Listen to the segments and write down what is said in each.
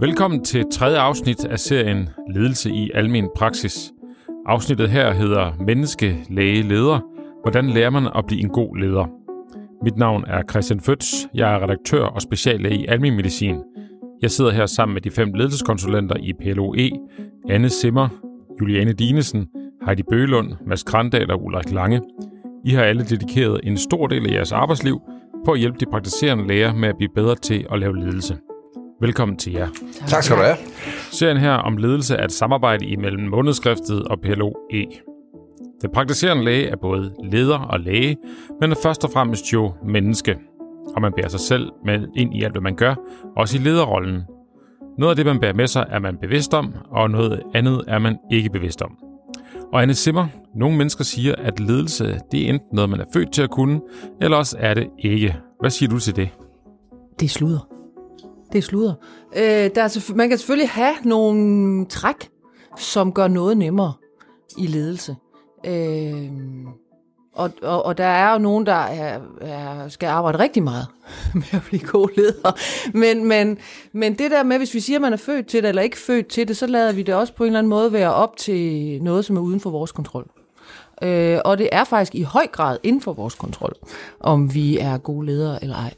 Velkommen til tredje afsnit af serien Ledelse i Almen Praksis. Afsnittet her hedder Menneske, Læge, Leder. Hvordan lærer man at blive en god leder? Mit navn er Christian Føds. Jeg er redaktør og speciallæge i almen medicin. Jeg sidder her sammen med de fem ledelseskonsulenter i PLOE, Anne Simmer, Juliane Dinesen, Heidi Bølund, Mads Krandal og Ulrik Lange. I har alle dedikeret en stor del af jeres arbejdsliv på at hjælpe de praktiserende læger med at blive bedre til at lave ledelse. Velkommen til jer. Tak skal du have. Serien her om ledelse er et samarbejde imellem månedskriftet og PLOE. Den praktiserende læge er både leder og læge, men er først og fremmest jo menneske. Og man bærer sig selv med ind i alt, hvad man gør, også i lederrollen. Noget af det, man bærer med sig, er man bevidst om, og noget andet er man ikke bevidst om. Og Anne Simmer, nogle mennesker siger, at ledelse det er enten noget, man er født til at kunne, eller også er det ikke. Hvad siger du til det? Det er sludder. Det er sludder. Øh, der er, man kan selvfølgelig have nogle træk, som gør noget nemmere i ledelse. Øh, og, og, og der er jo nogen, der er, er, skal arbejde rigtig meget med at blive god leder. Men, men, men det der med, hvis vi siger, at man er født til det, eller ikke født til det, så lader vi det også på en eller anden måde være op til noget, som er uden for vores kontrol. Øh, og det er faktisk i høj grad inden for vores kontrol, om vi er gode ledere eller ej.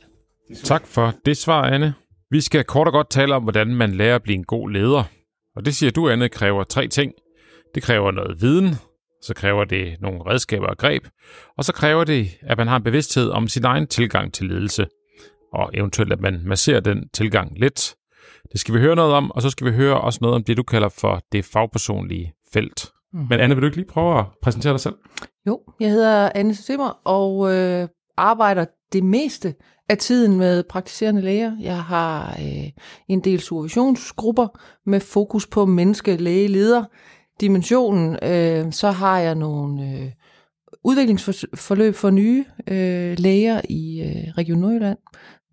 Tak for det svar, Anne. Vi skal kort og godt tale om, hvordan man lærer at blive en god leder. Og det siger du, Anne, kræver tre ting. Det kræver noget viden, så kræver det nogle redskaber og greb, og så kræver det, at man har en bevidsthed om sin egen tilgang til ledelse, og eventuelt at man masserer den tilgang lidt. Det skal vi høre noget om, og så skal vi høre også noget om det, du kalder for det fagpersonlige felt. Mm. Men Anne, vil du ikke lige prøve at præsentere dig selv? Jo, jeg hedder Anne Simmer, og øh, arbejder det meste af tiden med praktiserende læger. Jeg har øh, en del supervisionsgrupper med fokus på menneske, læge, leder dimensionen. Øh, så har jeg nogle øh, udviklingsforløb for nye øh, læger i øh, Region Nordjylland.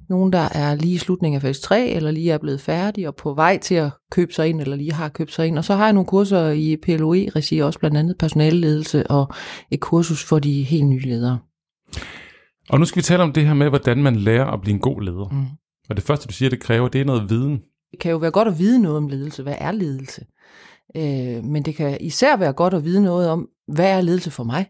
Nogle, der er lige i slutningen af fase 3, eller lige er blevet færdige og på vej til at købe sig ind, eller lige har købt sig ind. Og så har jeg nogle kurser i PLOE-regi, også blandt andet personaleledelse og et kursus for de helt nye ledere. Og nu skal vi tale om det her med, hvordan man lærer at blive en god leder. Mm. Og det første, du siger, det kræver, det er noget viden. Det kan jo være godt at vide noget om ledelse. Hvad er ledelse? Øh, men det kan især være godt at vide noget om, hvad er ledelse for mig?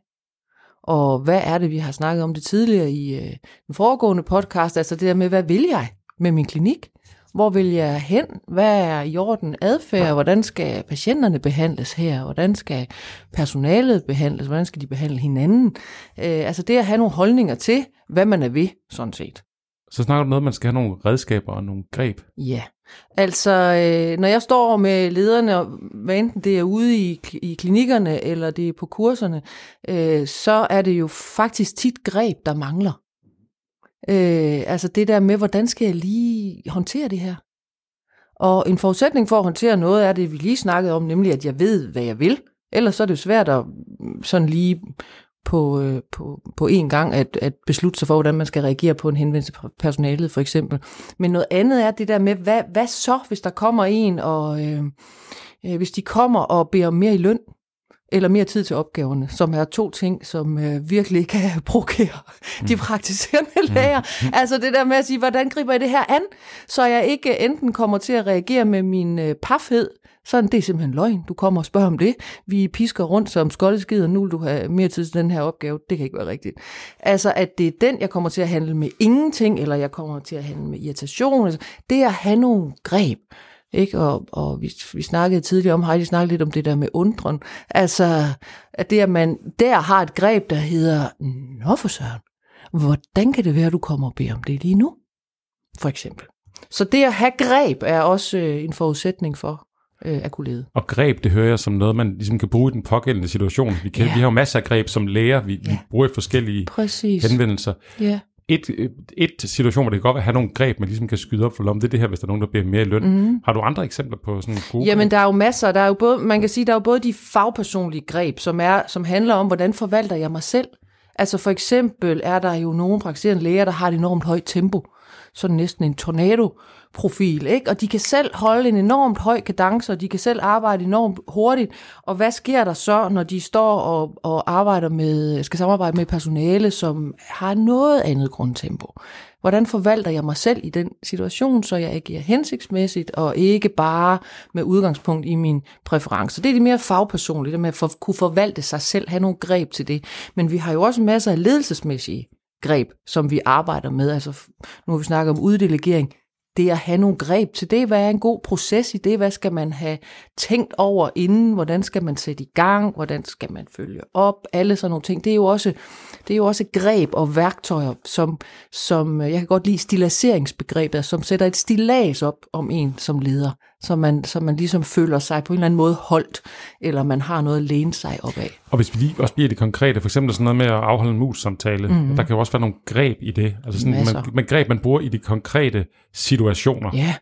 Og hvad er det, vi har snakket om det tidligere i øh, den foregående podcast, altså det der med, hvad vil jeg med min klinik? Hvor vil jeg hen? Hvad er i orden adfærd? Hvordan skal patienterne behandles her? Hvordan skal personalet behandles? Hvordan skal de behandle hinanden? Øh, altså det at have nogle holdninger til, hvad man er ved, sådan set. Så snakker du noget, at man skal have nogle redskaber og nogle greb. Ja, altså øh, når jeg står med lederne, hvad enten det er ude i, i klinikkerne eller det er på kurserne, øh, så er det jo faktisk tit greb, der mangler. Øh, altså det der med, hvordan skal jeg lige håndtere det her? Og en forudsætning for at håndtere noget er det, vi lige snakkede om, nemlig at jeg ved, hvad jeg vil. Ellers så er det jo svært at mm, sådan lige på, øh, på, på én gang at, at beslutte sig for, hvordan man skal reagere på en henvendelse fra personalet for eksempel. Men noget andet er det der med, hvad, hvad så, hvis der kommer en, og øh, øh, hvis de kommer og beder om mere i løn, eller mere tid til opgaverne, som er to ting, som øh, virkelig kan provokere mm. de praktiserende mm. læger. Altså det der med at sige, hvordan griber jeg det her an, så jeg ikke enten kommer til at reagere med min øh, pafhed, sådan, det er simpelthen løgn. Du kommer og spørger om det. Vi pisker rundt som skoldeskider. nu vil du have mere tid til den her opgave. Det kan ikke være rigtigt. Altså, at det er den, jeg kommer til at handle med ingenting, eller jeg kommer til at handle med irritation. Altså, det er at have nogle greb. Ikke? Og, og vi, vi snakkede tidligere om, Heidi snakkede lidt om det der med undren. Altså, at det, at man der har et greb, der hedder, Nå for søren, hvordan kan det være, du kommer og beder om det lige nu? For eksempel. Så det at have greb er også øh, en forudsætning for, øh, at kunne lede. Og greb, det hører jeg som noget, man ligesom kan bruge i den pågældende situation. Vi, kan, ja. vi har jo masser af greb som læger, vi, ja. vi bruger forskellige Præcis. henvendelser. Ja. Et, et situation, hvor det kan godt være at have nogle greb, man ligesom kan skyde op for lommen, det er det her, hvis der er nogen, der beder mere i løn. Mm. Har du andre eksempler på sådan gode Jamen, der er jo masser. Der er jo både, man kan sige, der er jo både de fagpersonlige greb, som, er, som handler om, hvordan forvalter jeg mig selv. Altså for eksempel er der jo nogle praktiserende læger, der har et enormt højt tempo. Sådan næsten en tornado profil, ikke? og de kan selv holde en enormt høj kadence, og de kan selv arbejde enormt hurtigt. Og hvad sker der så, når de står og, og arbejder med, skal samarbejde med personale, som har noget andet grundtempo? Hvordan forvalter jeg mig selv i den situation, så jeg agerer hensigtsmæssigt, og ikke bare med udgangspunkt i min præference. Det er det mere fagpersonligt, det med at for, kunne forvalte sig selv, have nogle greb til det. Men vi har jo også masser af ledelsesmæssige greb, som vi arbejder med. Altså, nu har vi snakket om uddelegering det at have nogle greb til det, hvad er en god proces i det, hvad skal man have tænkt over inden, hvordan skal man sætte i gang, hvordan skal man følge op, alle sådan nogle ting. Det er jo også, det er jo også greb og værktøjer, som, som øh, jeg kan godt lide stilaseringsbegrebet, som sætter et stilas op om en som leder, så man, så man ligesom føler sig på en eller anden måde holdt, eller man har noget at læne sig op af. Og hvis vi lige også bliver det konkrete, for eksempel sådan noget med at afholde en mus-samtale, mm-hmm. der kan jo også være nogle greb i det, altså sådan man, man, greb, man bruger i de konkrete situationer. Ja.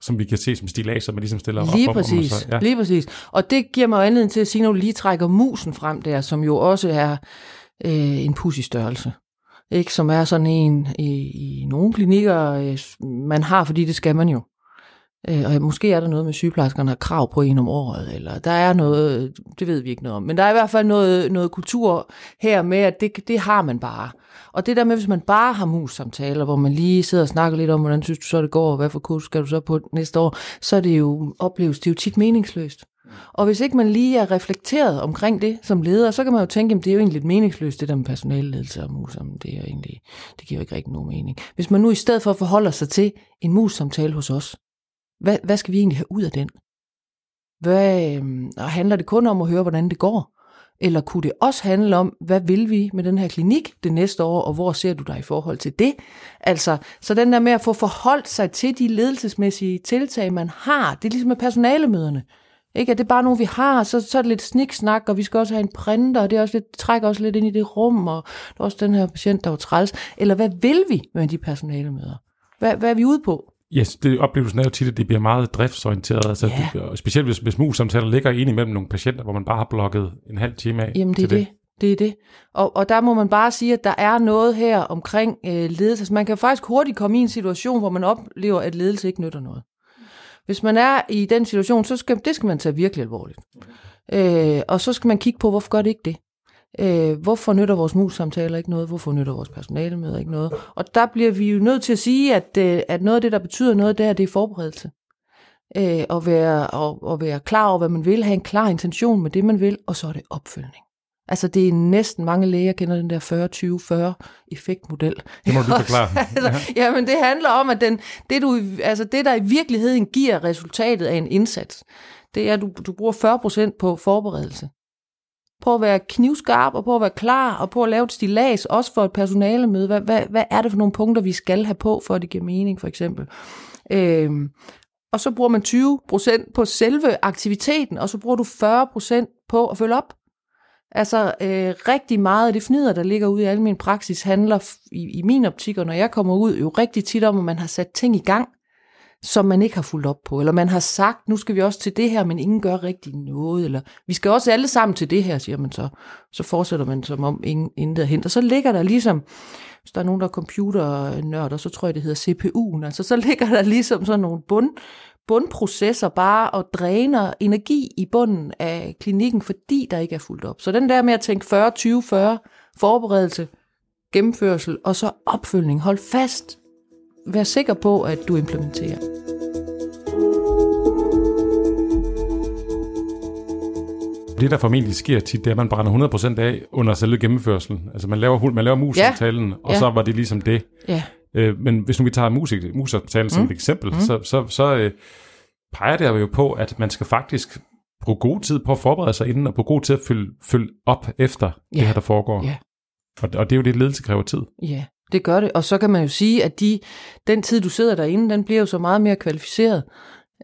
Som vi kan se som stilaser, man ligesom stiller lige op præcis, om. Så, ja. Lige præcis. Og det giver mig anledning til at sige, når du lige trækker musen frem der, som jo også er øh, en pussy størrelse ikke, som er sådan en i, i nogle klinikker, øh, man har, fordi det skal man jo. Øh, og måske er der noget med sygeplejerskerne har krav på en om året, eller der er noget, det ved vi ikke noget om. Men der er i hvert fald noget, noget kultur her med, at det, det har man bare. Og det der med, hvis man bare har mus-samtaler, hvor man lige sidder og snakker lidt om, hvordan synes du så det går, og hvad for kurs skal du så på næste år, så er det jo opleves det er jo tit meningsløst. Og hvis ikke man lige er reflekteret omkring det som leder, så kan man jo tænke, at det er jo egentlig lidt meningsløst, det der med personalledelse og mus, det, er egentlig, det giver jo ikke rigtig nogen mening. Hvis man nu i stedet for forholder sig til en mus-samtale hos os, hvad, hvad skal vi egentlig have ud af den? Hvad, øhm, og handler det kun om at høre, hvordan det går? Eller kunne det også handle om, hvad vil vi med den her klinik det næste år, og hvor ser du dig i forhold til det? Altså, så den der med at få forholdt sig til de ledelsesmæssige tiltag, man har, det er ligesom med personalemøderne. Ikke? At det er bare nogle, vi har, så, så er det lidt sniksnak, og vi skal også have en printer, og det, er også lidt, trækker også lidt ind i det rum, og der er også den her patient, der er træls. Eller hvad vil vi med de personalemøder? Hvad, hvad er vi ude på? Ja, yes, det oplevelsen er jo tit, at det bliver meget driftsorienteret. Altså, ja. det, specielt hvis, hvis mus-samtaler ligger ind imellem nogle patienter, hvor man bare har blokket en halv time af Jamen, det er det. det. Det er det. Og, og der må man bare sige, at der er noget her omkring øh, ledelse. Altså, man kan faktisk hurtigt komme i en situation, hvor man oplever, at ledelse ikke nytter noget. Hvis man er i den situation, så skal det skal man tage virkelig alvorligt. Øh, og så skal man kigge på, hvorfor gør det ikke det? Øh, hvorfor nytter vores mus-samtaler ikke noget? Hvorfor nytter vores personalemøder ikke noget? Og der bliver vi jo nødt til at sige, at, øh, at noget af det, der betyder noget der, det er forberedelse. Øh, at, være, og, at være klar over, hvad man vil, have en klar intention med det, man vil, og så er det opfølgning. Altså det er næsten mange læger kender den der 40-20-40 effektmodel. Det må du forklare. altså, ja. men det handler om, at den, det, du, altså det, der i virkeligheden giver resultatet af en indsats, det er, at du, du bruger 40% på forberedelse på at være knivskarp, og på at være klar, og på at lave et stilas, også for et personalemøde. Hvad, hvad, hvad er det for nogle punkter, vi skal have på, for at det giver mening, for eksempel? Øhm, og så bruger man 20% på selve aktiviteten, og så bruger du 40% på at følge op. Altså øh, rigtig meget af det fnider, der ligger ude i al min praksis, handler i, i min optik, og når jeg kommer ud, jo rigtig tit om, at man har sat ting i gang, som man ikke har fulgt op på. Eller man har sagt, nu skal vi også til det her, men ingen gør rigtig noget. Eller vi skal også alle sammen til det her, siger man så. Så fortsætter man som om ingen, intet er hent. Og så ligger der ligesom, hvis der er nogen, der er computernørder, så tror jeg, det hedder CPU'en. Altså så ligger der ligesom sådan nogle bund, bundprocesser bare og dræner energi i bunden af klinikken, fordi der ikke er fuldt op. Så den der med at tænke 40-20-40, forberedelse, gennemførsel og så opfølgning. Hold fast vær sikker på, at du implementerer. Det, der formentlig sker tit, det er, at man brænder 100% af under selve gennemførselen. Altså man laver, man laver musiktalen, ja. og ja. så var det ligesom det. Ja. Øh, men hvis nu vi tager musik, musiktalen som mm. et eksempel, mm. så, så, så øh, peger det jo på, at man skal faktisk bruge god tid på at forberede sig inden, og på god tid at følge, følge op efter ja. det her, der foregår. Ja. Og, og det er jo det, ledelse kræver tid. Ja, det gør det. Og så kan man jo sige, at de, den tid, du sidder derinde, den bliver jo så meget mere kvalificeret,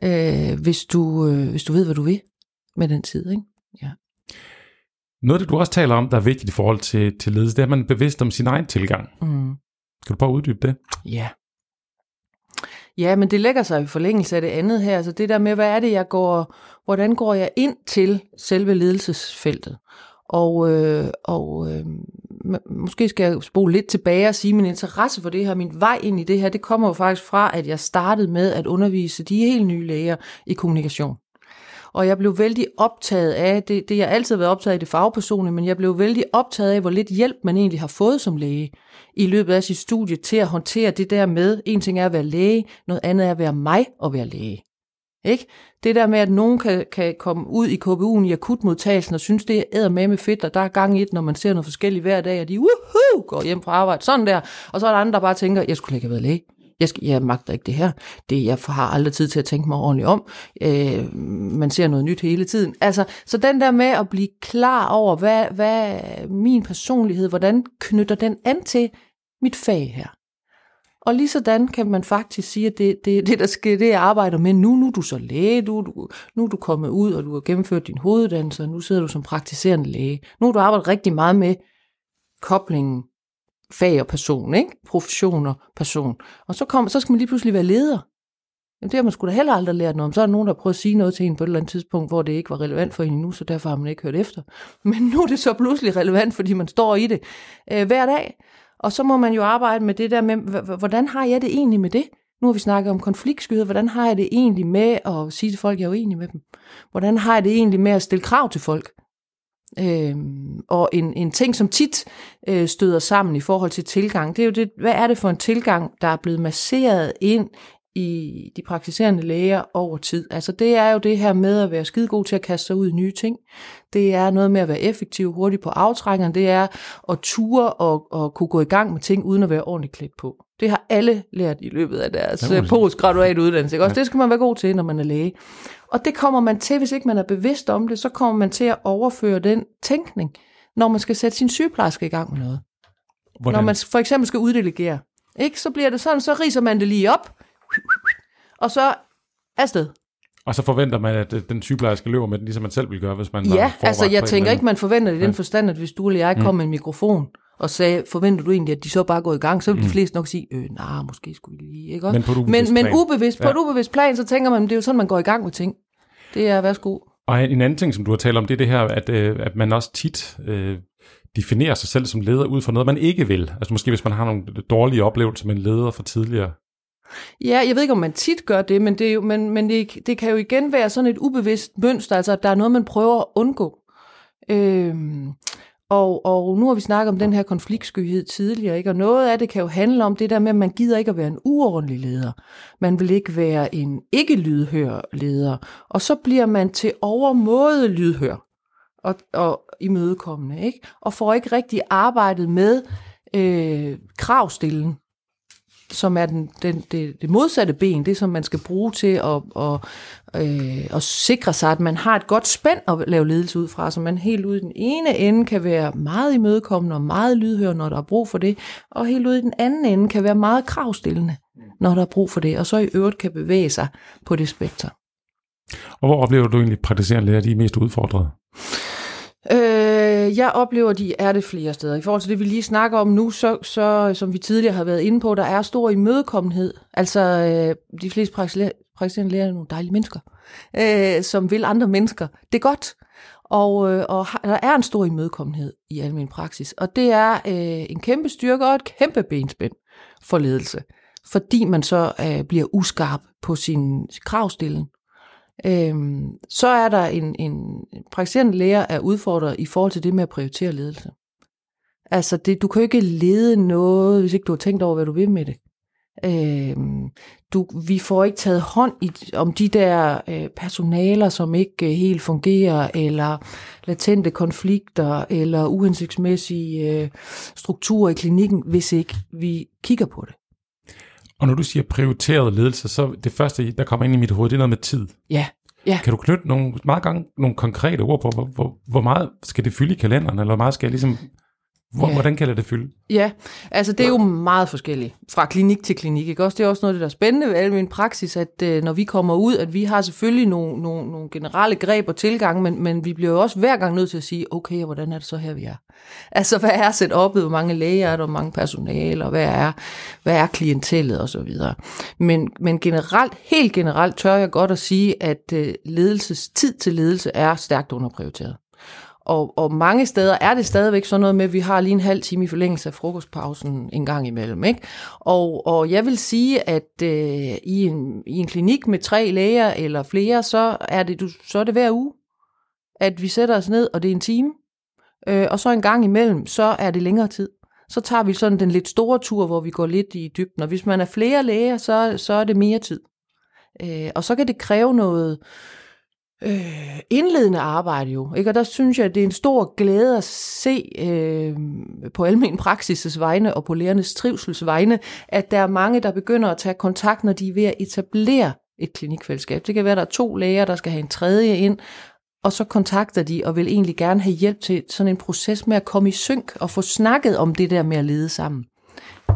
øh, hvis, du, øh, hvis du ved, hvad du vil med den tid. Ikke? Ja. Noget det, du også taler om, der er vigtigt i forhold til, til ledelse, det er, at man er bevidst om sin egen tilgang. Mm. Kan du bare uddybe det? Ja. Ja, men det lægger sig i forlængelse af det andet her. Altså det der med, hvad er det, jeg går, hvordan går jeg ind til selve ledelsesfeltet? Og, øh, og øh, måske skal jeg spole lidt tilbage og sige, at min interesse for det her, min vej ind i det her, det kommer jo faktisk fra, at jeg startede med at undervise de helt nye læger i kommunikation. Og jeg blev vældig optaget af, det, det jeg altid har været optaget af det fagpersonlige, men jeg blev vældig optaget af, hvor lidt hjælp man egentlig har fået som læge i løbet af sit studie til at håndtere det der med, en ting er at være læge, noget andet er at være mig og være læge. Ikke? Det der med, at nogen kan, kan komme ud i KBU'en i akutmodtagelsen og synes, det er med med fedt, og der er gang i det, når man ser noget forskelligt hver dag, og de uhu, går hjem fra arbejde, sådan der. Og så er der andre, der bare tænker, jeg skulle ikke have været læge. Jeg, skal, jeg magter ikke det her. Det, jeg har aldrig tid til at tænke mig ordentligt om. Øh, man ser noget nyt hele tiden. Altså, så den der med at blive klar over, hvad, hvad min personlighed, hvordan knytter den an til mit fag her. Og lige sådan kan man faktisk sige, at det, det, det der sker, det jeg arbejder med nu, nu er du så læge, du, du, nu er du kommet ud, og du har gennemført din hoveduddannelse, og nu sidder du som praktiserende læge. Nu har du arbejdet rigtig meget med koblingen fag og person, ikke? profession og person. Og så, kom, så skal man lige pludselig være leder. Jamen det har man sgu da heller aldrig lært noget om. Så er der nogen, der prøver at sige noget til en på et eller andet tidspunkt, hvor det ikke var relevant for en nu, så derfor har man ikke hørt efter. Men nu er det så pludselig relevant, fordi man står i det øh, hver dag. Og så må man jo arbejde med det der med, hvordan har jeg det egentlig med det? Nu har vi snakket om konfliktskyhed. Hvordan har jeg det egentlig med at sige til folk, at jeg er uenig med dem? Hvordan har jeg det egentlig med at stille krav til folk? Øhm, og en, en ting, som tit øh, støder sammen i forhold til tilgang, det er jo det, hvad er det for en tilgang, der er blevet masseret ind i de praktiserende læger over tid. Altså det er jo det her med at være skidegod til at kaste sig ud i nye ting. Det er noget med at være effektiv, hurtig på aftrækkeren. Det er at ture og, og kunne gå i gang med ting uden at være ordentligt klædt på. Det har alle lært i løbet af deres øh, postgraduat uddannelse. Ikke? Også det skal man være god til, når man er læge. Og det kommer man til, hvis ikke man er bevidst om det, så kommer man til at overføre den tænkning, når man skal sætte sin sygeplejerske i gang med noget. Hvordan? Når man for eksempel skal uddelegere. Ikke? Så bliver det sådan, så riser man det lige op, og så afsted. Og så forventer man, at øh, den sygeplejerske løber med den, ligesom man selv vil gøre, hvis man Ja, altså jeg tænker ikke, man forventer det i den forstand, at hvis du eller jeg mm. kom med en mikrofon, og sagde, forventer du egentlig, at de så bare går i gang, så vil de mm. fleste nok sige, øh, nej, nah, måske skulle vi lige, ikke også? Men på et men, men ubevidst, ja. på et ubevidst plan, så tænker man, det er jo sådan, man går i gang med ting. Det er, værsgo. Og en anden ting, som du har talt om, det er det her, at, øh, at man også tit øh, definerer sig selv som leder ud fra noget, man ikke vil. Altså måske hvis man har nogle dårlige oplevelser med en leder fra tidligere Ja, jeg ved ikke, om man tit gør det, men det, er jo, men, men det, det kan jo igen være sådan et ubevidst mønster, altså at der er noget, man prøver at undgå. Øhm, og, og nu har vi snakket om den her konfliktskyhed tidligere, ikke? og noget af det kan jo handle om det der med, at man gider ikke at være en uordentlig leder. Man vil ikke være en ikke-lydhør leder. Og så bliver man til overmåde lydhør og, og imødekommende, ikke? og får ikke rigtig arbejdet med øh, kravstillen som er den, den, det, det modsatte ben, det som man skal bruge til at, at, øh, at sikre sig, at man har et godt spænd at lave ledelse ud fra, så man helt ud i den ene ende kan være meget imødekommende og meget lydhør, når der er brug for det, og helt ud i den anden ende kan være meget kravstillende, når der er brug for det, og så i øvrigt kan bevæge sig på det spektrum. Og hvor oplever du egentlig praktiserende lærer, de er mest udfordrede? Øh, jeg oplever, de er det flere steder. I forhold til det, vi lige snakker om nu, så, så som vi tidligere har været inde på, der er stor imødekommenhed. Altså, øh, de fleste praktiserende læger er nogle dejlige mennesker, øh, som vil andre mennesker. Det er godt. Og, øh, og der er en stor imødekommenhed i almen praksis. Og det er øh, en kæmpe styrke og et kæmpe benspænd for ledelse. Fordi man så øh, bliver uskarp på sin kravstilling Øhm, så er der en, en praktiserende læger er udfordret i forhold til det med at prioritere ledelse. Altså, det, du kan jo ikke lede noget, hvis ikke du har tænkt over, hvad du vil med det. Øhm, du, vi får ikke taget hånd i, om de der øh, personaler, som ikke øh, helt fungerer, eller latente konflikter, eller uhensigtsmæssige øh, strukturer i klinikken, hvis ikke vi kigger på det. Og når du siger prioriteret ledelse, så det første, der kommer ind i mit hoved, det er noget med tid. Ja. Ja. Kan du knytte nogle, meget gang, nogle konkrete ord på, hvor, hvor, hvor meget skal det fylde i kalenderen, eller hvor meget skal jeg ligesom hvor, ja. Hvordan kan det fylde? Ja, altså det er jo meget forskelligt fra klinik til klinik. Ikke? Også, det er også noget, der er spændende ved almen praksis, at øh, når vi kommer ud, at vi har selvfølgelig nogle, nogle, nogle generelle greb og tilgang, men, men vi bliver jo også hver gang nødt til at sige, okay, hvordan er det så her, vi er? Altså, hvad er set op, hvor mange læger er der, hvor mange personale, og hvad er, hvad er klientellet og så videre. Men, men generelt, helt generelt tør jeg godt at sige, at øh, ledelses, tid til ledelse er stærkt underprioriteret. Og, og mange steder er det stadigvæk sådan noget med, at vi har lige en halv time i forlængelse af frokostpausen en gang imellem. Ikke? Og, og jeg vil sige, at øh, i, en, i en klinik med tre læger eller flere, så er det, du, så er det hver uge, at vi sætter os ned, og det er en time. Øh, og så en gang imellem, så er det længere tid. Så tager vi sådan den lidt store tur, hvor vi går lidt i dybden. Og hvis man er flere læger, så, så er det mere tid. Øh, og så kan det kræve noget øh, indledende arbejde jo. Ikke? Og der synes jeg, at det er en stor glæde at se øh, på almen praksis' vegne og på lærernes trivsels vegne, at der er mange, der begynder at tage kontakt, når de er ved at etablere et klinikfællesskab. Det kan være, at der er to læger, der skal have en tredje ind, og så kontakter de og vil egentlig gerne have hjælp til sådan en proces med at komme i synk og få snakket om det der med at lede sammen.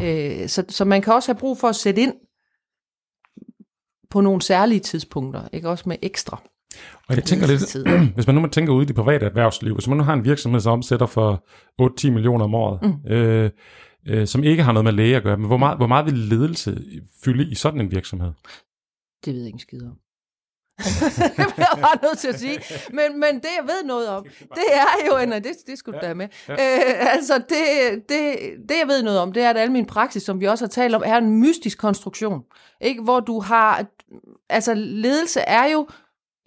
Øh, så, så man kan også have brug for at sætte ind på nogle særlige tidspunkter, ikke også med ekstra. Og jeg tænker lidt, hvis man nu tænker ud i det private erhvervsliv, hvis man nu har en virksomhed, som omsætter for 8-10 millioner om året, mm. øh, øh, som ikke har noget med læge at gøre, men hvor meget, hvor meget vil ledelse fylde i sådan en virksomhed? Det ved jeg ikke skid om. det bliver jeg bare nødt til at sige. Men, men det, jeg ved noget om, det er jo, nej, det, det skulle du ja, med. Ja. Øh, altså, det, det, det, jeg ved noget om, det er, at al min praksis, som vi også har talt om, er en mystisk konstruktion. Ikke? Hvor du har, altså ledelse er jo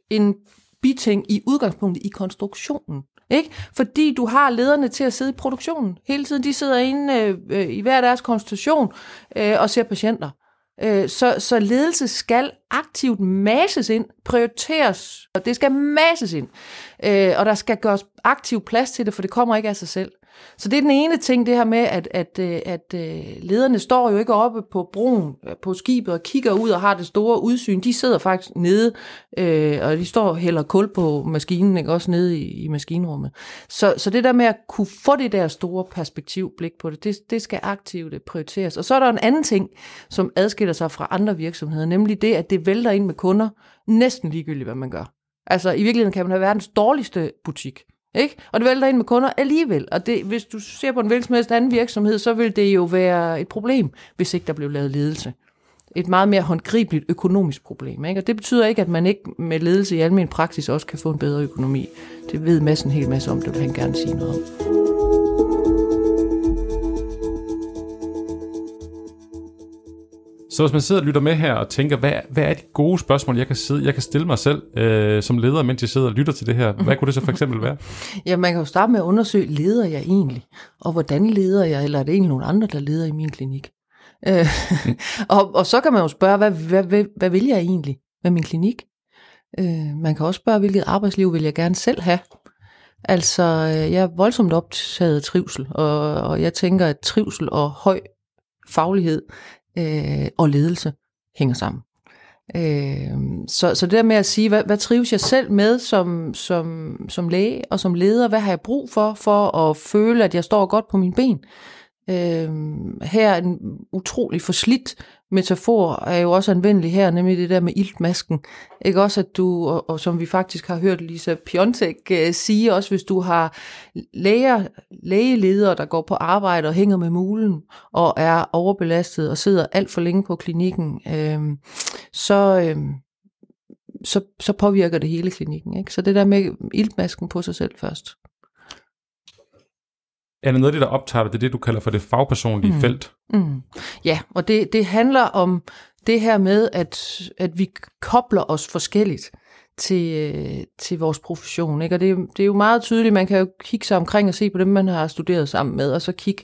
en biting i udgangspunktet i konstruktionen. Ikke? Fordi du har lederne til at sidde i produktionen. Hele tiden de sidder inde øh, i hver deres konstitution øh, og ser patienter. Øh, så, så ledelse skal aktivt masses ind, prioriteres, og det skal masses ind. Øh, og der skal gøres aktiv plads til det, for det kommer ikke af sig selv. Så det er den ene ting, det her med, at, at, øh, at, at lederne står jo ikke oppe på broen, øh, på skibet og kigger ud og har det store udsyn. De sidder faktisk nede, øh, og de står heller kul på maskinen, ikke? også nede i, i maskinrummet. Så, så det der med at kunne få det der store perspektivblik på det, det, det skal aktivt prioriteres. Og så er der en anden ting, som adskiller sig fra andre virksomheder, nemlig det, at det vælter ind med kunder, næsten ligegyldigt, hvad man gør. Altså i virkeligheden kan man have verdens dårligste butik, ikke? Og det vælter ind med kunder alligevel. Og det, hvis du ser på en hvilken som helst anden virksomhed, så vil det jo være et problem, hvis ikke der blev lavet ledelse. Et meget mere håndgribeligt økonomisk problem. Ikke? Og det betyder ikke, at man ikke med ledelse i almen praksis også kan få en bedre økonomi. Det ved massen en hel masse om, det vil han gerne sige noget om. Så hvis man sidder og lytter med her og tænker, hvad, hvad er de gode spørgsmål, jeg kan, sidde, jeg kan stille mig selv øh, som leder, mens jeg sidder og lytter til det her? Hvad kunne det så for eksempel være? ja, man kan jo starte med at undersøge, leder jeg egentlig? Og hvordan leder jeg? Eller er det egentlig nogle andre, der leder i min klinik? Øh, og, og så kan man jo spørge, hvad, hvad, hvad, hvad vil jeg egentlig med min klinik? Øh, man kan også spørge, hvilket arbejdsliv vil jeg gerne selv have? Altså, øh, jeg er voldsomt optaget af trivsel, og, og jeg tænker, at trivsel og høj faglighed, øh, og ledelse hænger sammen. Øh, så, så det der med at sige, hvad, hvad trives jeg selv med som, som, som læge og som leder? Hvad har jeg brug for, for at føle, at jeg står godt på mine ben? Øh, her en utrolig forslidt metafor er jo også anvendelig her, nemlig det der med iltmasken. Ikke også, at du, og, og som vi faktisk har hørt Lisa Piontek uh, sige, også hvis du har læger, lægeledere, der går på arbejde og hænger med mulen, og er overbelastet og sidder alt for længe på klinikken, øh, så, øh, så, så påvirker det hele klinikken. Ikke? Så det der med iltmasken på sig selv først. Er det noget af det, der optager dig? Det er det, du kalder for det fagpersonlige mm. felt? Mm. Ja, og det, det handler om det her med, at, at vi kobler os forskelligt til, til vores profession. Ikke? Og det, det er jo meget tydeligt, man kan jo kigge sig omkring og se på dem, man har studeret sammen med, og så kigge,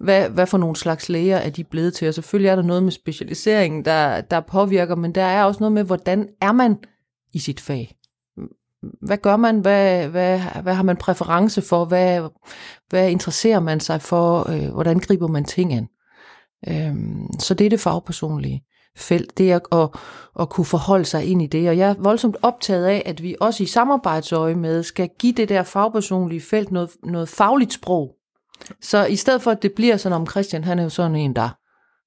hvad, hvad for nogle slags læger er de blevet til. Og selvfølgelig er der noget med specialiseringen, der, der påvirker, men der er også noget med, hvordan er man i sit fag hvad gør man? Hvad, hvad, hvad har man præference for? Hvad, hvad interesserer man sig for? Øh, hvordan griber man ting an? Øh, så det er det fagpersonlige felt, det er at, at kunne forholde sig ind i det. Og jeg er voldsomt optaget af, at vi også i samarbejdsøje med skal give det der fagpersonlige felt noget, noget fagligt sprog. Så i stedet for, at det bliver sådan om Christian, han er jo sådan en, der.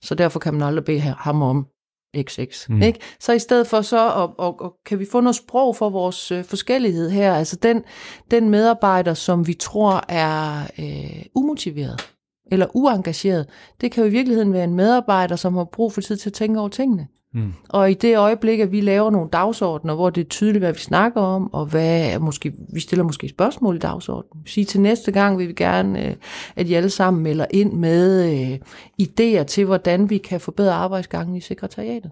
Så derfor kan man aldrig bede ham om XX. Mm. Ikke? Så i stedet for så, og, og, og kan vi få noget sprog for vores øh, forskellighed her, altså den, den medarbejder, som vi tror er øh, umotiveret eller uengageret, det kan jo i virkeligheden være en medarbejder, som har brug for tid til at tænke over tingene. Mm. Og i det øjeblik, at vi laver nogle dagsordner, hvor det er tydeligt, hvad vi snakker om, og hvad måske, vi stiller måske spørgsmål i dagsordenen. Sige til næste gang vil vi gerne, øh, at I alle sammen melder ind med øh, idéer til, hvordan vi kan forbedre arbejdsgangen i sekretariatet.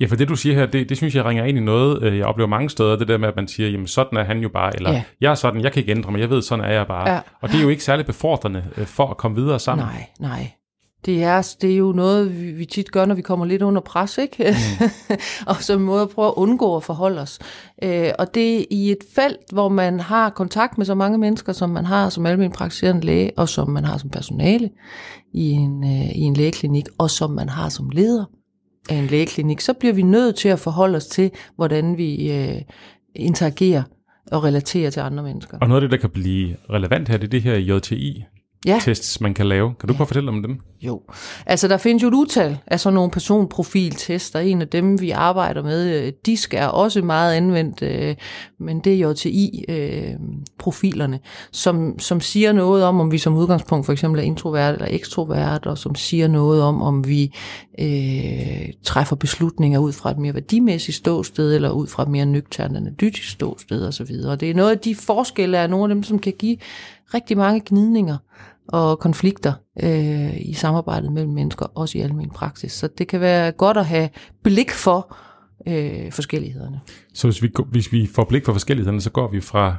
Ja, for det du siger her, det, det synes jeg ringer ind i noget, øh, jeg oplever mange steder, det der med, at man siger, jamen sådan er han jo bare, eller ja. jeg er sådan, jeg kan ikke ændre mig, jeg ved, sådan er jeg bare. Ja. Og det er jo ikke særlig befordrende øh, for at komme videre sammen. Nej, nej. Det er, det er jo noget, vi, vi tit gør, når vi kommer lidt under pres, ikke? Mm. og som måde at prøve at undgå at forholde os. Øh, og det er i et felt, hvor man har kontakt med så mange mennesker, som man har som almindelig praktiserende læge, og som man har som personale i en, øh, i en lægeklinik, og som man har som leder af en lægeklinik, så bliver vi nødt til at forholde os til, hvordan vi øh, interagerer og relaterer til andre mennesker. Og noget af det, der kan blive relevant her, det er det her JTI, ja. tests, man kan lave. Kan du ja. prøve at fortælle om dem? Jo, altså der findes jo et utal af sådan nogle personprofiltester. En af dem, vi arbejder med, øh, DISK er også meget anvendt, øh, men det er JTI-profilerne, øh, som, som siger noget om, om vi som udgangspunkt for eksempel er introvert eller ekstrovert, og som siger noget om, om vi øh, træffer beslutninger ud fra et mere værdimæssigt ståsted, eller ud fra et mere nøgternt analytisk ståsted osv. Og det er noget af de forskelle, er nogle af dem, som kan give rigtig mange gnidninger og konflikter øh, i samarbejdet mellem mennesker, også i almen praksis. Så det kan være godt at have blik for øh, forskellighederne. Så hvis vi, hvis vi får blik for forskellighederne, så går vi fra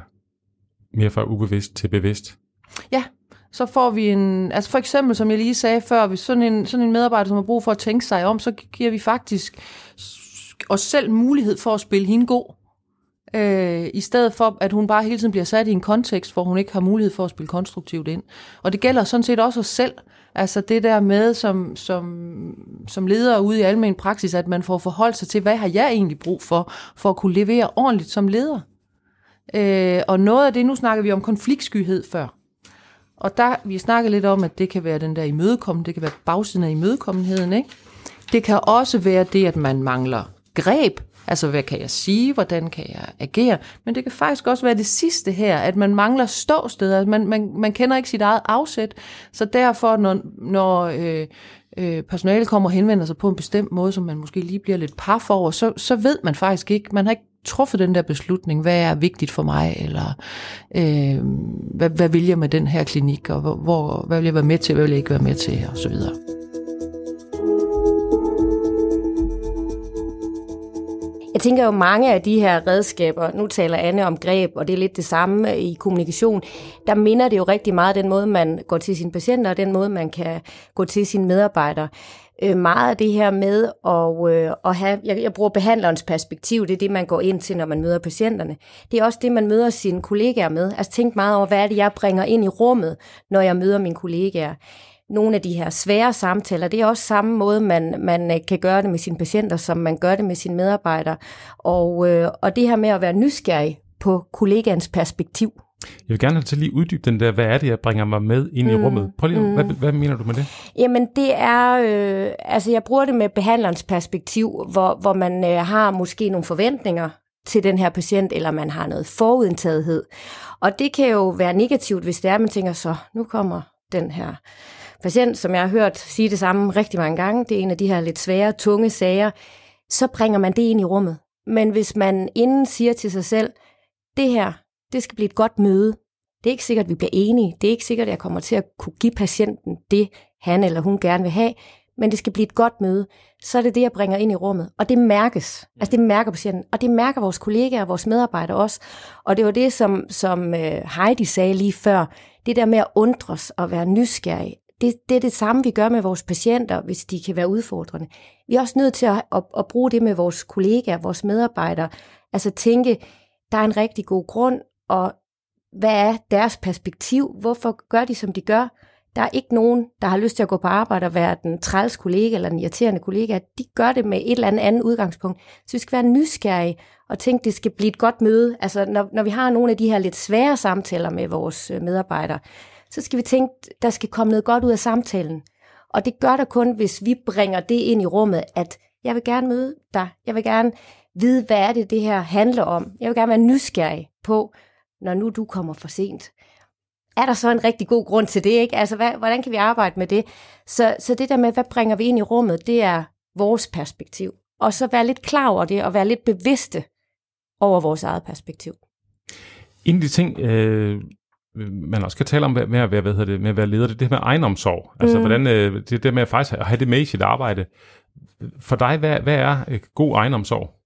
mere fra ubevidst til bevidst? Ja, så får vi en, altså for eksempel, som jeg lige sagde før, hvis sådan en, sådan en medarbejder, som har brug for at tænke sig om, så giver vi faktisk os selv mulighed for at spille hende god øh, i stedet for, at hun bare hele tiden bliver sat i en kontekst, hvor hun ikke har mulighed for at spille konstruktivt ind. Og det gælder sådan set også os selv. Altså det der med, som, som, som leder ude i almen praksis, at man får forholdt sig til, hvad har jeg egentlig brug for, for at kunne levere ordentligt som leder. Øh, og noget af det, nu snakker vi om konfliktskyhed før. Og der, vi snakker lidt om, at det kan være den der imødekommende, det kan være bagsiden af imødekommenheden, ikke? Det kan også være det, at man mangler greb Altså, hvad kan jeg sige? Hvordan kan jeg agere? Men det kan faktisk også være det sidste her, at man mangler ståsteder. Man, man, man kender ikke sit eget afsæt. Så derfor, når, når øh, øh, personalet kommer og henvender sig på en bestemt måde, som man måske lige bliver lidt par for, så, så ved man faktisk ikke, man har ikke truffet den der beslutning, hvad er vigtigt for mig, eller øh, hvad, hvad vil jeg med den her klinik, og hvor, hvor, hvad vil jeg være med til, hvad vil jeg ikke være med til, og så videre. Jeg tænker jo mange af de her redskaber, nu taler Anne om greb, og det er lidt det samme i kommunikation, der minder det jo rigtig meget den måde, man går til sine patienter, og den måde, man kan gå til sine medarbejdere. Øh, meget af det her med at, øh, at have, jeg, jeg bruger behandlerens perspektiv, det er det, man går ind til, når man møder patienterne. Det er også det, man møder sine kollegaer med. Altså tænk meget over, hvad er det, jeg bringer ind i rummet, når jeg møder mine kollegaer nogle af de her svære samtaler. Det er også samme måde, man, man øh, kan gøre det med sine patienter, som man gør det med sine medarbejdere. Og, øh, og det her med at være nysgerrig på kollegaens perspektiv. Jeg vil gerne have til lige uddybe den der, hvad er det, jeg bringer mig med ind i mm, rummet? Prøv lige, mm. hvad, hvad mener du med det? Jamen det er, øh, altså jeg bruger det med behandlerens perspektiv, hvor, hvor man øh, har måske nogle forventninger til den her patient, eller man har noget forudindtagethed. Og det kan jo være negativt, hvis det er, man tænker så, nu kommer den her patient, som jeg har hørt sige det samme rigtig mange gange, det er en af de her lidt svære, tunge sager, så bringer man det ind i rummet. Men hvis man inden siger til sig selv, det her, det skal blive et godt møde, det er ikke sikkert, at vi bliver enige, det er ikke sikkert, at jeg kommer til at kunne give patienten det, han eller hun gerne vil have, men det skal blive et godt møde, så er det det, jeg bringer ind i rummet. Og det mærkes. Altså det mærker patienten, og det mærker vores kollegaer og vores medarbejdere også. Og det var det, som, som øh, Heidi sagde lige før, det der med at undres og være nysgerrig, det, det er det samme, vi gør med vores patienter, hvis de kan være udfordrende. Vi er også nødt til at, at, at bruge det med vores kollegaer, vores medarbejdere. Altså tænke, der er en rigtig god grund, og hvad er deres perspektiv? Hvorfor gør de, som de gør? Der er ikke nogen, der har lyst til at gå på arbejde og være den træls kollega eller den irriterende kollega. De gør det med et eller andet andet udgangspunkt. Så vi skal være nysgerrige og tænke, det skal blive et godt møde. Altså når, når vi har nogle af de her lidt svære samtaler med vores øh, medarbejdere, så skal vi tænke, der skal komme noget godt ud af samtalen. Og det gør der kun, hvis vi bringer det ind i rummet, at jeg vil gerne møde dig. Jeg vil gerne vide, hvad er det, det her handler om. Jeg vil gerne være nysgerrig på, når nu du kommer for sent. Er der så en rigtig god grund til det? Ikke? Altså, hvad, hvordan kan vi arbejde med det? Så, så det der med, hvad bringer vi ind i rummet, det er vores perspektiv. og så være lidt klar over det, og være lidt bevidste over vores eget perspektiv. En af de ting, øh, man også kan tale om med at være, hvad hedder det, med at være leder, det er det med egenomsorg. Altså, mm. hvordan, øh, det er det med at faktisk have det med i sit arbejde. For dig, hvad, hvad er øh, god egenomsorg?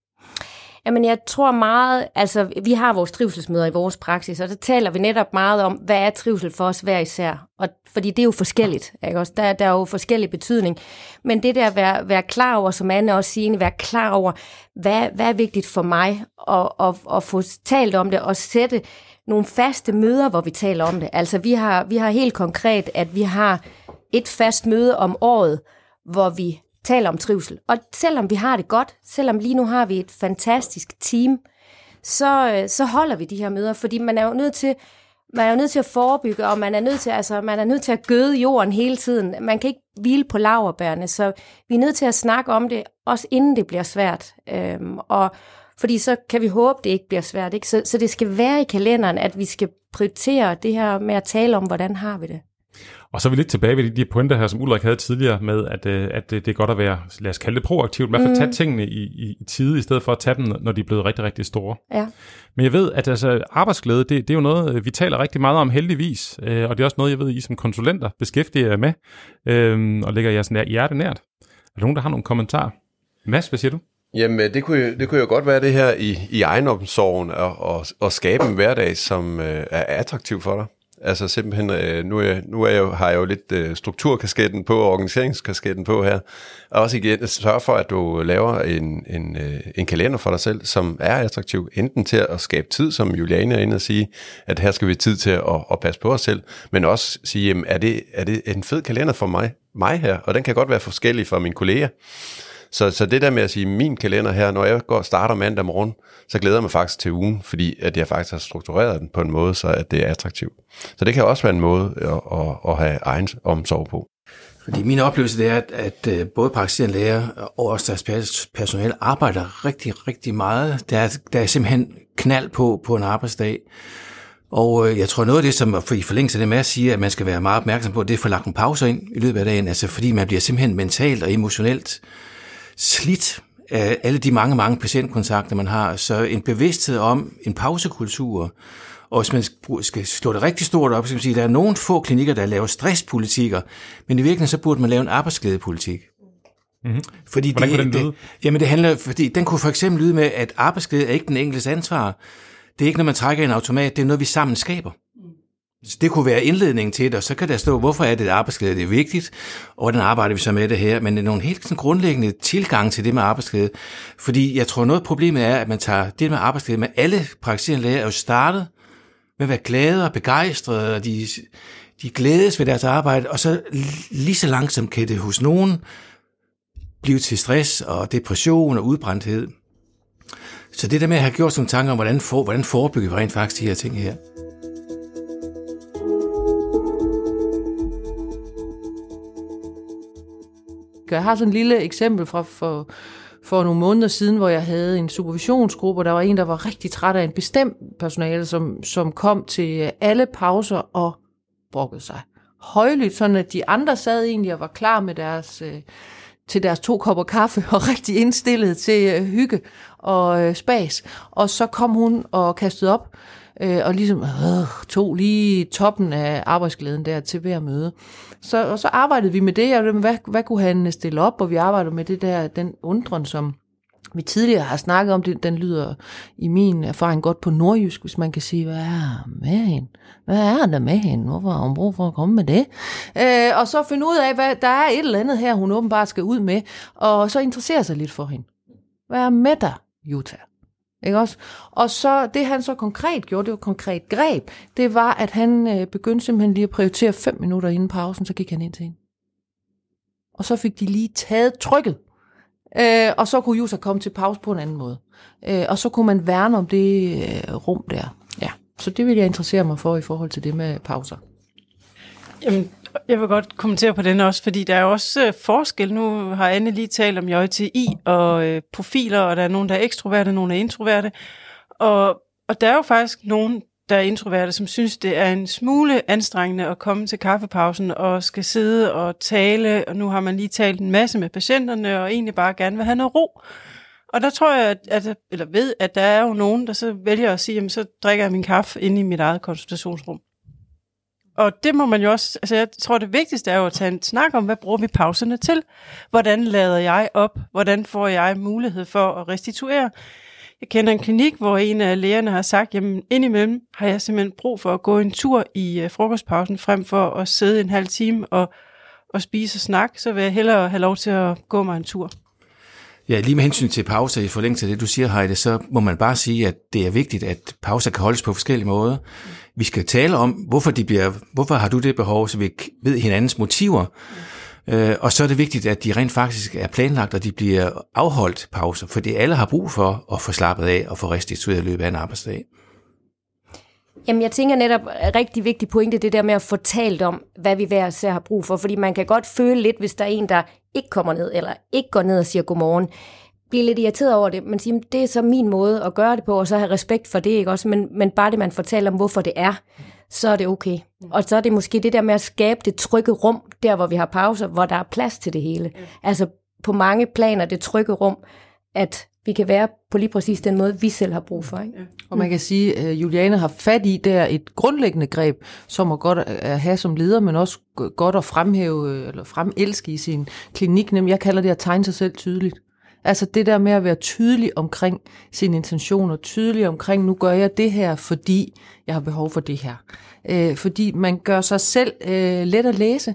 Jamen, jeg tror meget, altså, vi har vores trivselsmøder i vores praksis, og der taler vi netop meget om, hvad er trivsel for os hver især. Og, fordi det er jo forskelligt, ikke også? Der, der er jo forskellig betydning. Men det der at være, være klar over, som Anne også siger, være klar over, hvad, hvad er vigtigt for mig, og, og, og få talt om det, og sætte nogle faste møder, hvor vi taler om det. Altså, vi har, vi har helt konkret, at vi har et fast møde om året, hvor vi taler om trivsel. Og selvom vi har det godt, selvom lige nu har vi et fantastisk team, så, øh, så holder vi de her møder, fordi man er jo nødt til, man er jo nødt til at forebygge, og man er nødt til, altså, man er nødt til at gøde jorden hele tiden. Man kan ikke hvile på laverbærene, så vi er nødt til at snakke om det, også inden det bliver svært. Øhm, og fordi så kan vi håbe, det ikke bliver svært. Ikke? Så, så det skal være i kalenderen, at vi skal prioritere det her med at tale om, hvordan har vi det. Og så er vi lidt tilbage ved de pointer her, som Ulrik havde tidligere med, at, øh, at det er godt at være, lad os kalde det proaktivt, i hvert fald tage mm. tingene i, i, i tide, i stedet for at tage dem, når de er blevet rigtig, rigtig store. Ja. Men jeg ved, at altså, arbejdsglæde, det, det er jo noget, øh, vi taler rigtig meget om heldigvis, øh, og det er også noget, jeg ved, I som konsulenter beskæftiger jer med, og lægger jeres hjerte nært. Er der nogen, der har nogle kommentarer? Mads, hvad siger du? Jamen, øh, det kunne, det kunne jo godt være det her i, i egenomsorgen og, og, og skabe en hverdag, som øh, er attraktiv for dig. Altså simpelthen, øh, nu, er, nu er jeg jo, har jeg jo lidt øh, strukturkasketten på, organiseringskasketten på her. Og også igen, sørge for, at du laver en, en, øh, en kalender for dig selv, som er attraktiv. Enten til at skabe tid, som Juliane er inde og sige, at her skal vi tid til at, at passe på os selv. Men også sige, jamen, er det, er det en fed kalender for mig, mig her? Og den kan godt være forskellig fra mine kolleger. Så, så det der med at sige, min kalender her, når jeg går og starter mandag morgen, så glæder jeg mig faktisk til ugen, fordi at jeg faktisk har struktureret den på en måde, så at det er attraktivt. Så det kan også være en måde at, at, at have egen omsorg på. Fordi min oplevelse det er, at, at øh, både praktiserende læger og også deres personale arbejder rigtig, rigtig meget. Der er, der er simpelthen knald på på en arbejdsdag. Og øh, jeg tror noget af det, som i forlængelse af det med at sige, at man skal være meget opmærksom på, det er at få lagt en pause ind i løbet af dagen. Altså fordi man bliver simpelthen mentalt og emotionelt slidt af alle de mange, mange patientkontakter, man har. Så en bevidsthed om en pausekultur, og hvis man skal slå det rigtig stort op, så kan man sige, at der er nogle få klinikker, der laver stresspolitikker, men i virkeligheden så burde man lave en arbejdsglædepolitik. Mm-hmm. Fordi Hvordan det, kunne den lyde? Det, jamen det handler, fordi den kunne for eksempel lyde med, at arbejdsglæde er ikke den enkeltes ansvar. Det er ikke, når man trækker en automat, det er noget, vi sammen skaber. Så det kunne være indledningen til det, og så kan der stå, hvorfor er det, at arbejdsglæde det er vigtigt, og hvordan arbejder vi så med det her. Men det er nogle helt sådan grundlæggende tilgang til det med arbejdsglæde. Fordi jeg tror, noget af problemet er, at man tager det med arbejdsglæde med alle praktiserende læger, er jo startet med at være glade og begejstrede, og de, de glædes ved deres arbejde, og så lige så langsomt kan det hos nogen blive til stress og depression og udbrændthed. Så det der med at have gjort sådan tanker om, hvordan, for, hvordan forebygger vi rent faktisk de her ting her. Jeg har sådan et lille eksempel fra for, for nogle måneder siden, hvor jeg havde en supervisionsgruppe, og der var en, der var rigtig træt af en bestemt personale, som, som kom til alle pauser og brokkede sig højlydt, sådan at de andre sad egentlig og var klar med deres, øh, til deres to kopper kaffe og rigtig indstillet til øh, hygge og øh, spas. Og så kom hun og kastede op øh, og ligesom øh, tog lige toppen af arbejdsglæden der til hver møde. Så, og så arbejdede vi med det, og hvad, hvad kunne han stille op, og vi arbejdede med det der, den undren, som vi tidligere har snakket om, det, den lyder i min erfaring godt på nordjysk, hvis man kan sige, hvad er med hende? Hvad er der med hende? Hvorfor har hun brug for at komme med det? Øh, og så finde ud af, hvad der er et eller andet her, hun åbenbart skal ud med, og så interessere sig lidt for hende. Hvad er med dig, Jutta? Ikke også? Og så det han så konkret gjorde, det var konkret greb, det var, at han øh, begyndte simpelthen lige at prioritere fem minutter inden pausen, så gik han ind til hende. Og så fik de lige taget trykket. Øh, og så kunne Jusa komme til pause på en anden måde. Øh, og så kunne man værne om det øh, rum der. Ja. Så det vil jeg interessere mig for i forhold til det med pauser. Jamen, jeg vil godt kommentere på den også, fordi der er også øh, forskel. Nu har Anne lige talt om JTI og øh, profiler, og der er nogen, der er ekstroverte, nogen er introverte. Og, og der er jo faktisk nogen, der er introverte, som synes, det er en smule anstrengende at komme til kaffepausen og skal sidde og tale, og nu har man lige talt en masse med patienterne, og egentlig bare gerne vil have noget ro. Og der tror jeg, at, at, eller ved, at der er jo nogen, der så vælger at sige, jamen så drikker jeg min kaffe inde i mit eget konsultationsrum. Og det må man jo også, altså jeg tror det vigtigste er jo at tage en snak om, hvad bruger vi pauserne til? Hvordan lader jeg op? Hvordan får jeg mulighed for at restituere? Jeg kender en klinik, hvor en af lægerne har sagt, jamen indimellem har jeg simpelthen brug for at gå en tur i øh, frokostpausen, frem for at sidde en halv time og, og spise og snakke, så vil jeg hellere have lov til at gå mig en tur. Ja, lige med hensyn til pauser i forlængelse af det, du siger, Heide, så må man bare sige, at det er vigtigt, at pauser kan holdes på forskellige måder. Vi skal tale om, hvorfor, de bliver, hvorfor har du det behov, så vi ved hinandens motiver. Øh, og så er det vigtigt, at de rent faktisk er planlagt, og de bliver afholdt pauser, fordi alle har brug for at få slappet af og få restitueret i løbet af en arbejdsdag. Jamen, jeg tænker netop, en rigtig vigtig pointe, det der med at få talt om, hvad vi hver især har brug for. Fordi man kan godt føle lidt, hvis der er en, der ikke kommer ned, eller ikke går ned og siger godmorgen, blive lidt irriteret over det, men sige, det er så min måde at gøre det på, og så have respekt for det, ikke også? Men, men bare det, man fortæller om, hvorfor det er, så er det okay. Og så er det måske det der med at skabe det trygge rum, der hvor vi har pauser, hvor der er plads til det hele. Altså på mange planer, det trygge rum, at vi kan være på lige præcis den måde, vi selv har brug for. Ikke? Og man kan sige, at Juliane har fat i der et grundlæggende greb, som er godt at have som leder, men også godt at fremhæve eller fremelske i sin klinik. Nemlig, jeg kalder det at tegne sig selv tydeligt. Altså det der med at være tydelig omkring sine intentioner, tydelig omkring, nu gør jeg det her, fordi jeg har behov for det her. Øh, fordi man gør sig selv øh, let at læse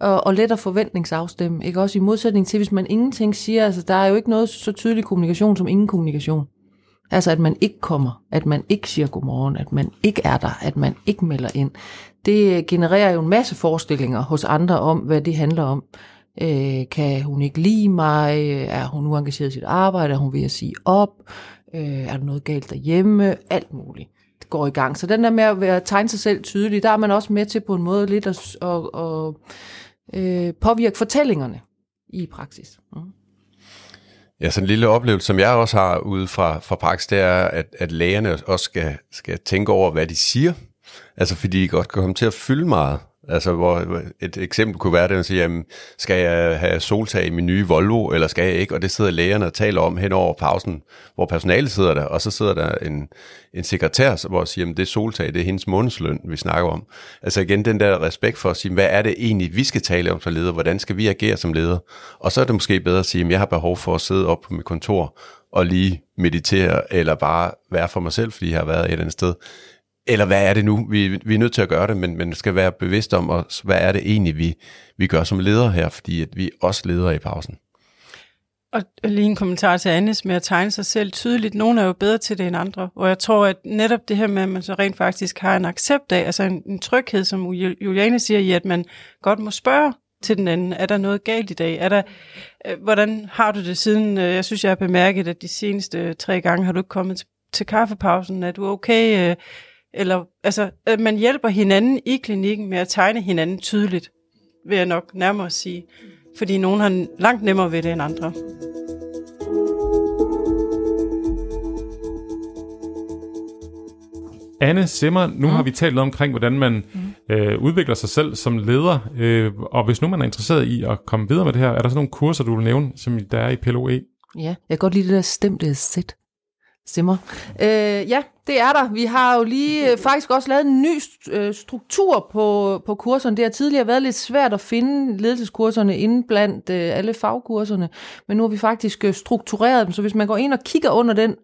og, og let at forventningsafstemme. Ikke? Også i modsætning til, hvis man ingenting siger, altså der er jo ikke noget så tydelig kommunikation som ingen kommunikation. Altså at man ikke kommer, at man ikke siger godmorgen, at man ikke er der, at man ikke melder ind. Det genererer jo en masse forestillinger hos andre om, hvad det handler om. Øh, kan hun ikke lide mig? Er hun uengageret i sit arbejde? Er hun ved at sige op? Øh, er der noget galt derhjemme? Alt muligt det går i gang. Så den der med at være, tegne sig selv tydeligt, der er man også med til på en måde lidt at, at, at, at påvirke fortællingerne i praksis. Mm. Ja, sådan en lille oplevelse, som jeg også har ude fra, fra praksis, det er, at, at lægerne også skal, skal tænke over, hvad de siger. Altså fordi de godt kan komme til at fylde meget. Altså, hvor et eksempel kunne være at man siger, jamen, skal jeg have soltag i min nye Volvo, eller skal jeg ikke? Og det sidder lægerne og taler om hen over pausen, hvor personalet sidder der, og så sidder der en, en sekretær, hvor siger, jamen, det er soltag, det er hendes månedsløn, vi snakker om. Altså igen, den der respekt for at sige, hvad er det egentlig, vi skal tale om som leder? Hvordan skal vi agere som leder? Og så er det måske bedre at sige, at jeg har behov for at sidde op på mit kontor og lige meditere, eller bare være for mig selv, fordi jeg har været et eller andet sted eller hvad er det nu? Vi, vi er nødt til at gøre det, men, men skal være bevidst om, os, hvad er det egentlig, vi, vi gør som ledere her, fordi at vi også leder i pausen. Og lige en kommentar til Annes med at tegne sig selv tydeligt. Nogle er jo bedre til det end andre, og jeg tror, at netop det her med, at man så rent faktisk har en accept af, altså en, en tryghed, som Juliane siger i, at man godt må spørge til den anden. Er der noget galt i dag? Er der, øh, hvordan har du det siden? Øh, jeg synes, jeg har bemærket, at de seneste tre gange har du ikke kommet til, til kaffepausen. Er du okay? Øh, eller altså, at man hjælper hinanden i klinikken med at tegne hinanden tydeligt, vil jeg nok nærmere sige. Fordi nogen har langt nemmere ved det end andre. Anne Simmer, nu mm. har vi talt omkring, hvordan man mm. øh, udvikler sig selv som leder. Øh, og hvis nu man er interesseret i at komme videre med det her, er der så nogle kurser, du vil nævne, som der er i PLOE? Ja, jeg kan godt lide det der stemte sæt. Simmer. Øh, ja, det er der. Vi har jo lige øh, faktisk også lavet en ny øh, struktur på, på kurserne. Det har tidligere været lidt svært at finde ledelseskurserne inden blandt øh, alle fagkurserne, men nu har vi faktisk øh, struktureret dem, så hvis man går ind og kigger under den,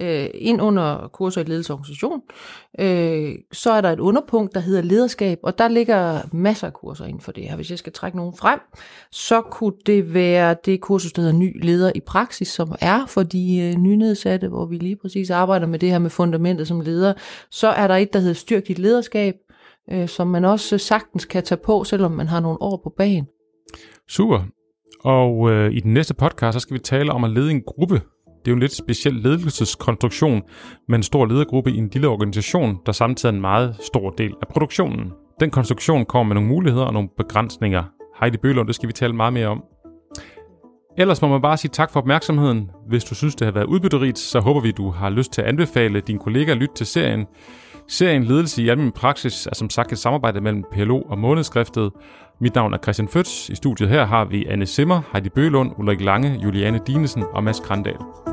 øh, ind under kurser i ledelsesorganisation, øh, så er der et underpunkt, der hedder lederskab, og der ligger masser af kurser inden for det her. Hvis jeg skal trække nogen frem, så kunne det være det kursus, der hedder Ny Leder i Praksis, som er for de øh, nynedsatte, hvor vi lige præcis arbejder med det her med fundamentet som leder. Så er der et, der hedder Styrk dit lederskab, øh, som man også sagtens kan tage på, selvom man har nogle år på bagen. Super. Og øh, i den næste podcast, så skal vi tale om at lede en gruppe det er jo en lidt speciel ledelseskonstruktion med en stor ledergruppe i en lille organisation, der samtidig er en meget stor del af produktionen. Den konstruktion kommer med nogle muligheder og nogle begrænsninger. Heidi Bølund, det skal vi tale meget mere om. Ellers må man bare sige tak for opmærksomheden. Hvis du synes, det har været udbytterigt, så håber vi, du har lyst til at anbefale dine kollegaer at lytte til serien. Serien Ledelse i Almen Praksis er som sagt et samarbejde mellem PLO og Månedskriftet. Mit navn er Christian Føds. I studiet her har vi Anne Simmer, Heidi Bølund, Ulrik Lange, Juliane Dinesen og Mads Grandal.